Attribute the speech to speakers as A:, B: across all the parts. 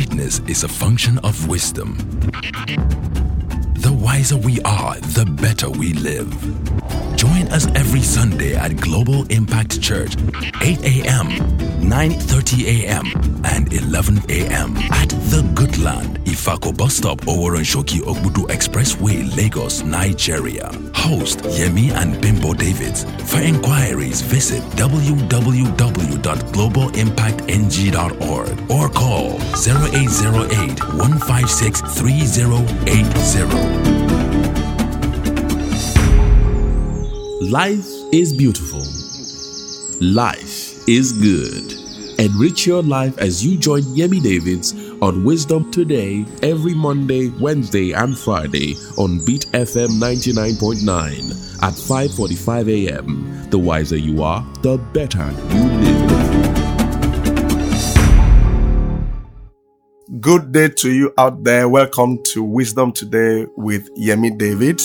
A: Greatness is a function of wisdom. The wiser we are, the better we live. Join us every Sunday at Global Impact Church, 8 a.m., 9.30 a.m., and 11 a.m. at The Good Land, Ifako Bus Stop, over on Shoki Ogbudu Expressway, Lagos, Nigeria. Host Yemi and Bimbo Davids. For inquiries, visit www.globalimpactng.org or call 0808 156 3080.
B: Life is beautiful. Life is good. Enrich your life as you join Yemi Davids on Wisdom Today every Monday, Wednesday, and Friday on Beat FM 99.9 at 5:45 a.m. The wiser you are, the better you live.
C: Good day to you out there. Welcome to Wisdom Today with Yemi David.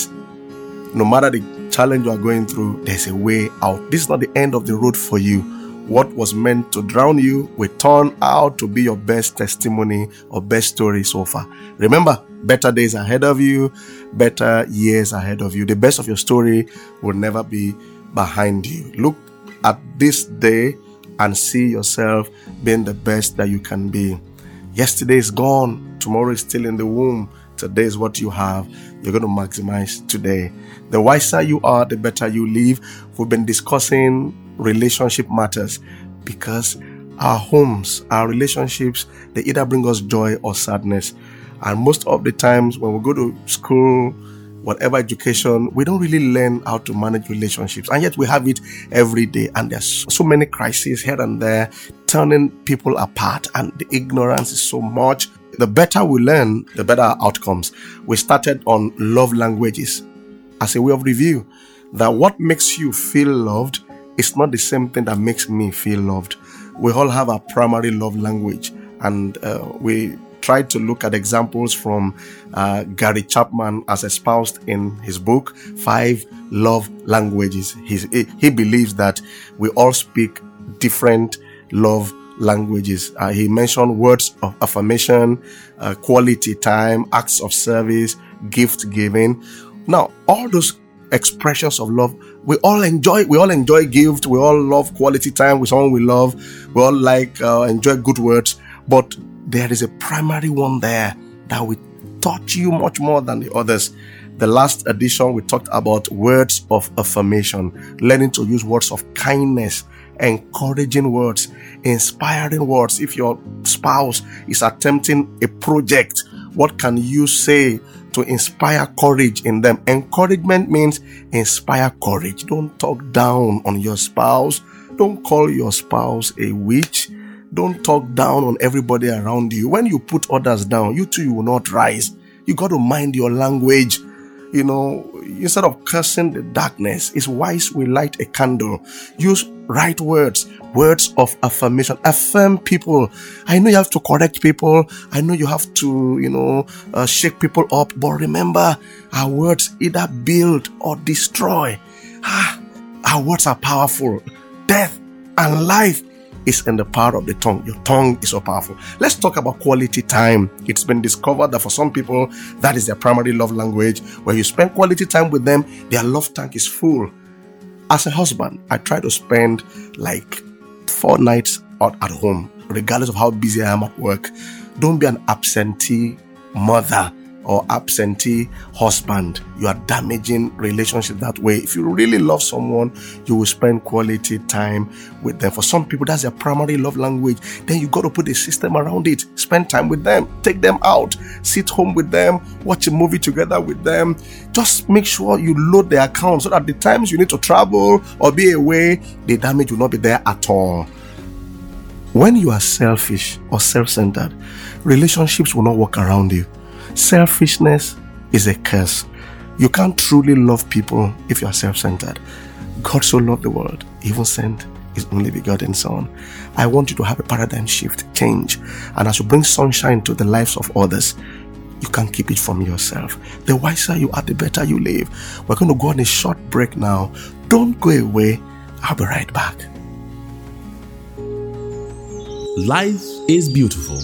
C: No matter the challenge you are going through, there's a way out. This is not the end of the road for you. What was meant to drown you will turn out to be your best testimony or best story so far. Remember, better days ahead of you, better years ahead of you. The best of your story will never be behind you. Look at this day and see yourself being the best that you can be. Yesterday is gone, tomorrow is still in the womb. Today is what you have. You're going to maximize today. The wiser you are, the better you live. We've been discussing relationship matters because our homes, our relationships, they either bring us joy or sadness. And most of the times when we go to school, whatever education, we don't really learn how to manage relationships. And yet we have it every day. And there's so many crises here and there, turning people apart. And the ignorance is so much. The better we learn, the better outcomes. We started on love languages as a way of review that what makes you feel loved is not the same thing that makes me feel loved. We all have our primary love language, and uh, we try to look at examples from uh, Gary Chapman as espoused in his book, Five Love Languages. He's, he, he believes that we all speak different love languages. Uh, he mentioned words of affirmation, uh, quality time, acts of service, gift giving. Now, all those expressions of love, we all enjoy. We all enjoy gift. We all love quality time with someone we love. We all like uh, enjoy good words. But there is a primary one there that will touch you much more than the others. The last edition we talked about words of affirmation, learning to use words of kindness, encouraging words, inspiring words. If your spouse is attempting a project, what can you say to inspire courage in them. Encouragement means inspire courage. Don't talk down on your spouse. Don't call your spouse a witch. Don't talk down on everybody around you. When you put others down, you too you will not rise. You got to mind your language. You know, instead of cursing the darkness, it's wise we light a candle. Use right words, words of affirmation. Affirm people. I know you have to correct people. I know you have to, you know, uh, shake people up. But remember, our words either build or destroy. Ah, our words are powerful. Death and life is in the power of the tongue. Your tongue is so powerful. Let's talk about quality time. It's been discovered that for some people, that is their primary love language. When you spend quality time with them, their love tank is full. As a husband, I try to spend like four nights out at home, regardless of how busy I am at work. Don't be an absentee mother or absentee husband. You are damaging relationship that way. If you really love someone, you will spend quality time with them. For some people, that's their primary love language. Then you got to put a system around it. Spend time with them, take them out, sit home with them, watch a movie together with them. Just make sure you load their account so that the times you need to travel or be away, the damage will not be there at all. When you are selfish or self centered, relationships will not work around you. Selfishness is a curse. You can't truly love people if you are self centered. God so loved the world, even sent his only begotten Son. I want you to have a paradigm shift, change. And as you bring sunshine to the lives of others, you can't keep it from yourself. The wiser you are, the better you live. We're going to go on a short break now. Don't go away. I'll be right back.
B: Life is beautiful.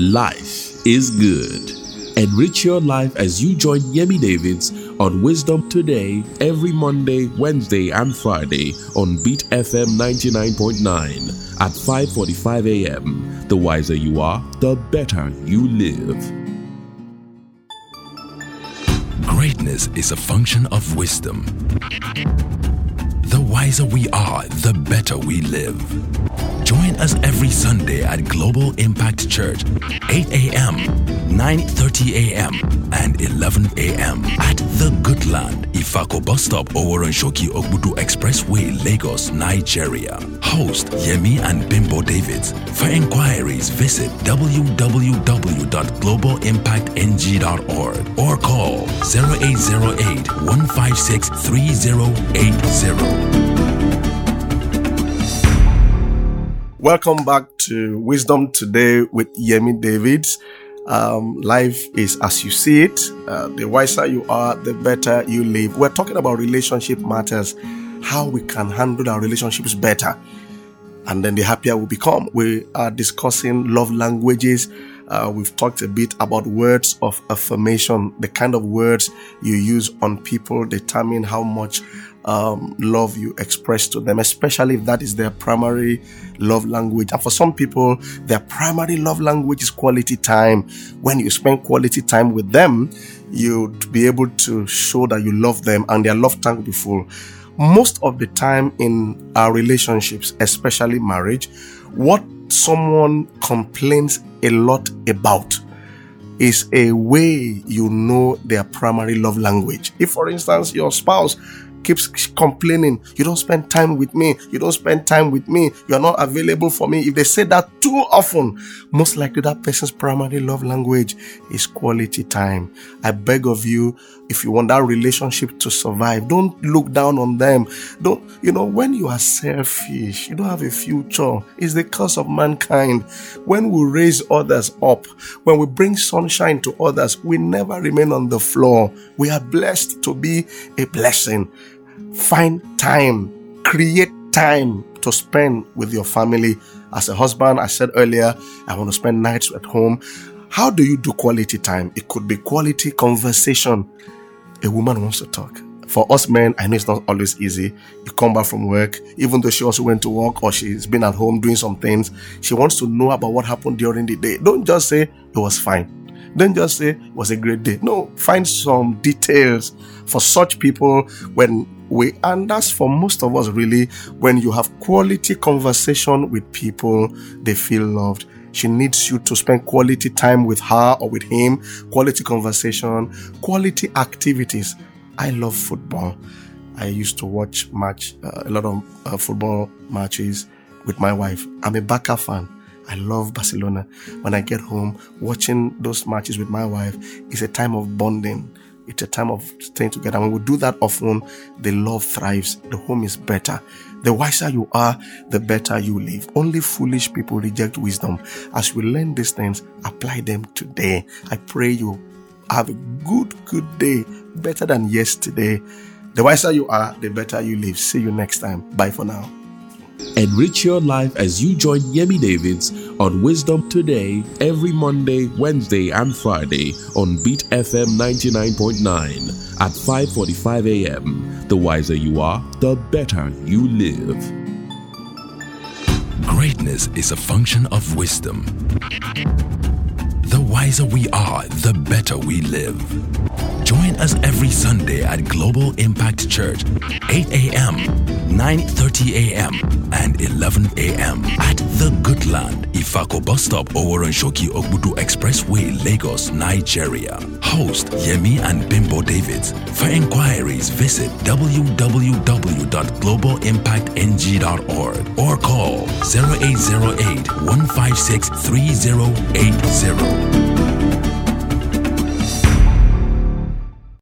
B: Life is good. Enrich your life as you join Yemi Davids on Wisdom Today every Monday, Wednesday, and Friday on Beat FM 99.9 at 5:45 a.m. The wiser you are, the better you live.
A: Greatness is a function of wisdom. Wiser we are, the better we live. Join us every Sunday at Global Impact Church, 8 a.m., 9.30 a.m., and 11 a.m. at The Good Land, Ifako Bus Stop, over on Shoki Ogbudu Expressway, Lagos, Nigeria. Host Yemi and Bimbo Davids. For inquiries, visit www.globalimpactng.org or call 0808 156 3080.
C: Welcome back to Wisdom Today with Yemi David. Um, life is as you see it. Uh, the wiser you are, the better you live. We're talking about relationship matters, how we can handle our relationships better, and then the happier we become. We are discussing love languages. Uh, we've talked a bit about words of affirmation, the kind of words you use on people determine how much um, love you express to them, especially if that is their primary love language. And for some people, their primary love language is quality time. When you spend quality time with them, you'd be able to show that you love them and their love tank will be full. Most of the time in our relationships, especially marriage, what someone complains a lot about is a way you know their primary love language. If, for instance, your spouse keeps complaining, you don't spend time with me, you don't spend time with me, you're not available for me. If they say that too often, most likely that person's primary love language is quality time. I beg of you, if you want that relationship to survive, don't look down on them. Don't, you know, when you are selfish, you don't have a future. It's the curse of mankind. When we raise others up, when we bring sunshine to others, we never remain on the floor. We are blessed to be a blessing. Find time, create time to spend with your family. As a husband, I said earlier, I want to spend nights at home. How do you do quality time? It could be quality conversation. A woman wants to talk. For us men, I know it's not always easy. You come back from work, even though she also went to work or she's been at home doing some things, she wants to know about what happened during the day. Don't just say it was fine. Don't just say it was a great day. No, find some details for such people when we, and that's for most of us really, when you have quality conversation with people, they feel loved. She needs you to spend quality time with her or with him, quality conversation, quality activities. I love football. I used to watch match uh, a lot of uh, football matches with my wife. I'm a Barca fan. I love Barcelona. When I get home, watching those matches with my wife is a time of bonding. It's a time of staying together. When we do that often, the love thrives. The home is better. The wiser you are, the better you live. Only foolish people reject wisdom. As we learn these things, apply them today. I pray you have a good, good day, better than yesterday. The wiser you are, the better you live. See you next time. Bye for now.
B: Enrich your life as you join Yemi Davids on Wisdom Today every Monday, Wednesday, and Friday on Beat FM 99.9 at 5:45 a.m. The wiser you are, the better you live.
A: Greatness is a function of wisdom. The wiser we are, the better we live. Join us every Sunday at Global Impact Church, 8 a.m., 9.30 a.m., and 11 a.m. at The Good Land, Ifako Bus Stop, Shoki Ogbudu Expressway, Lagos, Nigeria. Host Yemi and Bimbo Davids. For inquiries, visit www.globalimpactng.org or call 0808 156 3080 thank you